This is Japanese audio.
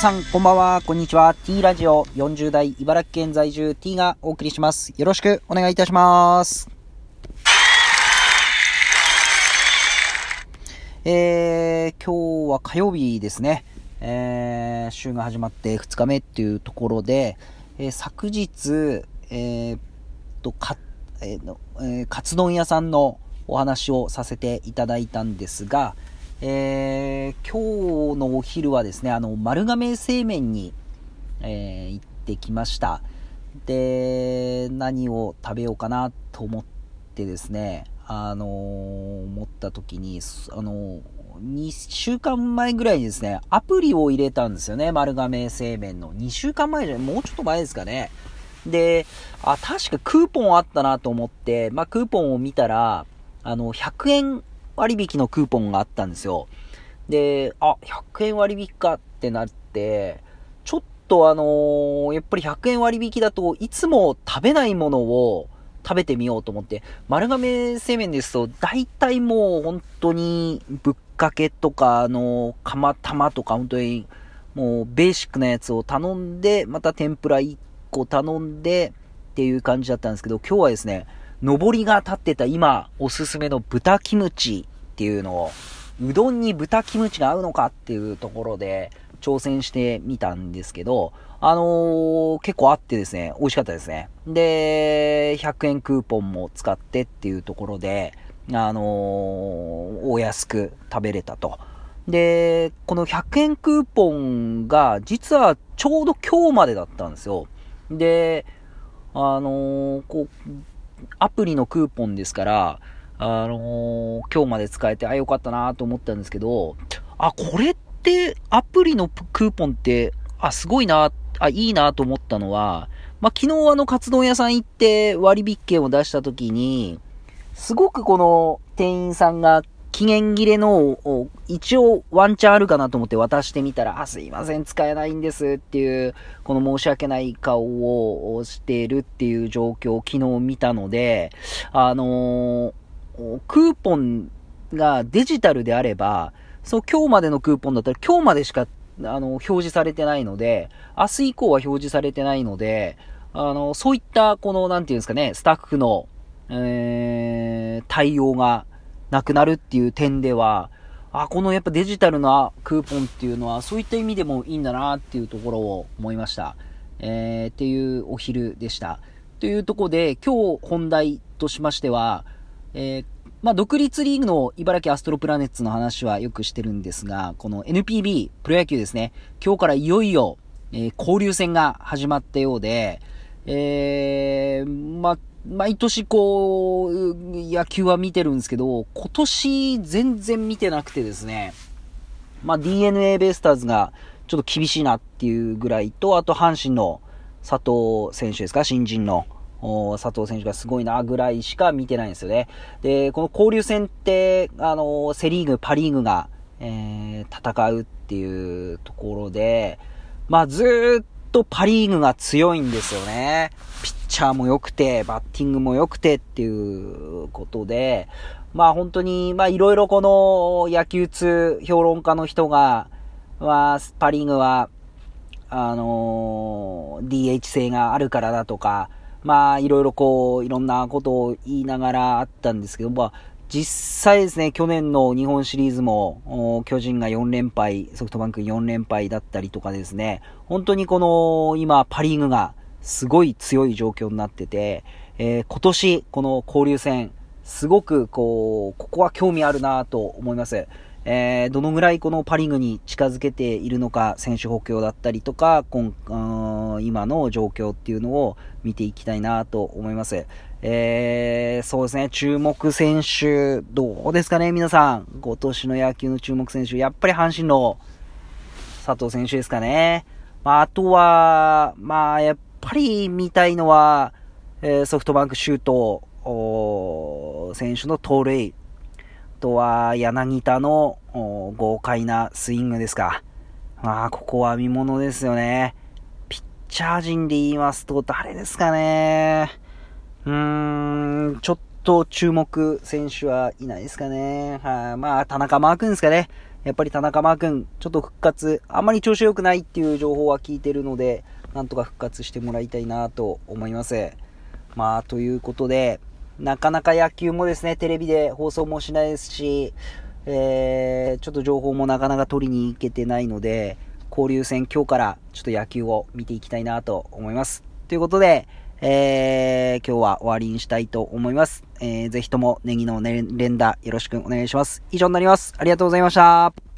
皆さん、こんばんは、こんにちは。T ラジオ40代茨城県在住 T がお送りします。よろしくお願いいたします。えー、今日は火曜日ですね。えー、週が始まって2日目っていうところで、えー、昨日、えー、と、か、えー、の、えー、カツ丼屋さんのお話をさせていただいたんですが、えー、今日のお昼はですね、あの、丸亀製麺に、えー、行ってきました。で、何を食べようかなと思ってですね、あのー、思った時に、あの、2週間前ぐらいにですね、アプリを入れたんですよね、丸亀製麺の。2週間前じゃない、もうちょっと前ですかね。で、あ、確かクーポンあったなと思って、まあ、クーポンを見たら、あの、100円割引のクーポンがあったんですよ。で、あ、100円割引かってなって、ちょっとあのー、やっぱり100円割引だといつも食べないものを食べてみようと思って、丸亀製麺ですと、大体もう本当にぶっかけとか、あのー、釜玉とか本当にもうベーシックなやつを頼んで、また天ぷら1個頼んでっていう感じだったんですけど、今日はですね、上りが立ってた今おすすめの豚キムチっていうのを、うどんに豚キムチが合うのかっていうところで挑戦してみたんですけど、あのー、結構あってですね、美味しかったですね。で、100円クーポンも使ってっていうところで、あのー、お安く食べれたと。で、この100円クーポンが、実はちょうど今日までだったんですよ。で、あのー、こう、アプリのクーポンですから、あのー、今日まで使えて、あ、よかったなと思ったんですけど、あ、これってアプリのクーポンって、あ、すごいな、あ、いいなと思ったのは、まあ、昨日あの、カツ丼屋さん行って割引券を出した時に、すごくこの店員さんが期限切れのを一応ワンチャンあるかなと思って渡してみたら、あ、すいません、使えないんですっていう、この申し訳ない顔をしているっていう状況を昨日見たので、あのークーポンがデジタルであれば、そう、今日までのクーポンだったら今日までしか、あの、表示されてないので、明日以降は表示されてないので、あの、そういった、この、なんていうんですかね、スタッフの、えー、対応がなくなるっていう点では、あ、このやっぱデジタルなクーポンっていうのは、そういった意味でもいいんだなっていうところを思いました。えー、っていうお昼でした。というところで、今日本題としましては、えー、まあ、独立リーグの茨城アストロプラネッツの話はよくしてるんですが、この NPB、プロ野球ですね、今日からいよいよ、えー、交流戦が始まったようで、えー、まあ、毎年こう、野球は見てるんですけど、今年全然見てなくてですね、まあ、DNA ベイスターズがちょっと厳しいなっていうぐらいと、あと阪神の佐藤選手ですか、新人の。佐藤選手がすごいなぐらいしか見てないんですよね。で、この交流戦って、あの、セリーグ、パリーグが、えー、戦うっていうところで、まあ、ずっとパリーグが強いんですよね。ピッチャーも良くて、バッティングも良くてっていうことで、まあ本当に、まあいろいろこの野球通評論家の人が、まあ、パリーグは、あの、DH 制があるからだとか、まあ、いろいろこう、いろんなことを言いながらあったんですけど、まあ、実際ですね、去年の日本シリーズも、巨人が4連敗、ソフトバンク4連敗だったりとかですね、本当にこの、今、パリーグがすごい強い状況になってて、えー、今年、この交流戦、すごくこう、ここは興味あるなと思います。えー、どのぐらいこのパリングに近づけているのか、選手補強だったりとか、今今の状況っていうのを見ていきたいなと思います。えー、そうですね、注目選手、どうですかね、皆さん。今年の野球の注目選手、やっぱり阪神の佐藤選手ですかね。まあ、あとは、まあ、やっぱり見たいのは、えー、ソフトバンクシュート、選手の盗塁。とは、柳田の豪快なスイングですか。まあ、ここは見ものですよね。ピッチャー陣で言いますと、誰ですかね。うーん、ちょっと注目選手はいないですかね。はい、まあ、田中マー君ですかね。やっぱり田中マー君、ちょっと復活、あんまり調子良くないっていう情報は聞いてるので、なんとか復活してもらいたいなと思います。まあ、ということで、なかなか野球もですね、テレビで放送もしないですし、えー、ちょっと情報もなかなか取りに行けてないので、交流戦今日からちょっと野球を見ていきたいなと思います。ということで、えー、今日は終わりにしたいと思います。えー、ぜひともネギの連打よろしくお願いします。以上になります。ありがとうございました。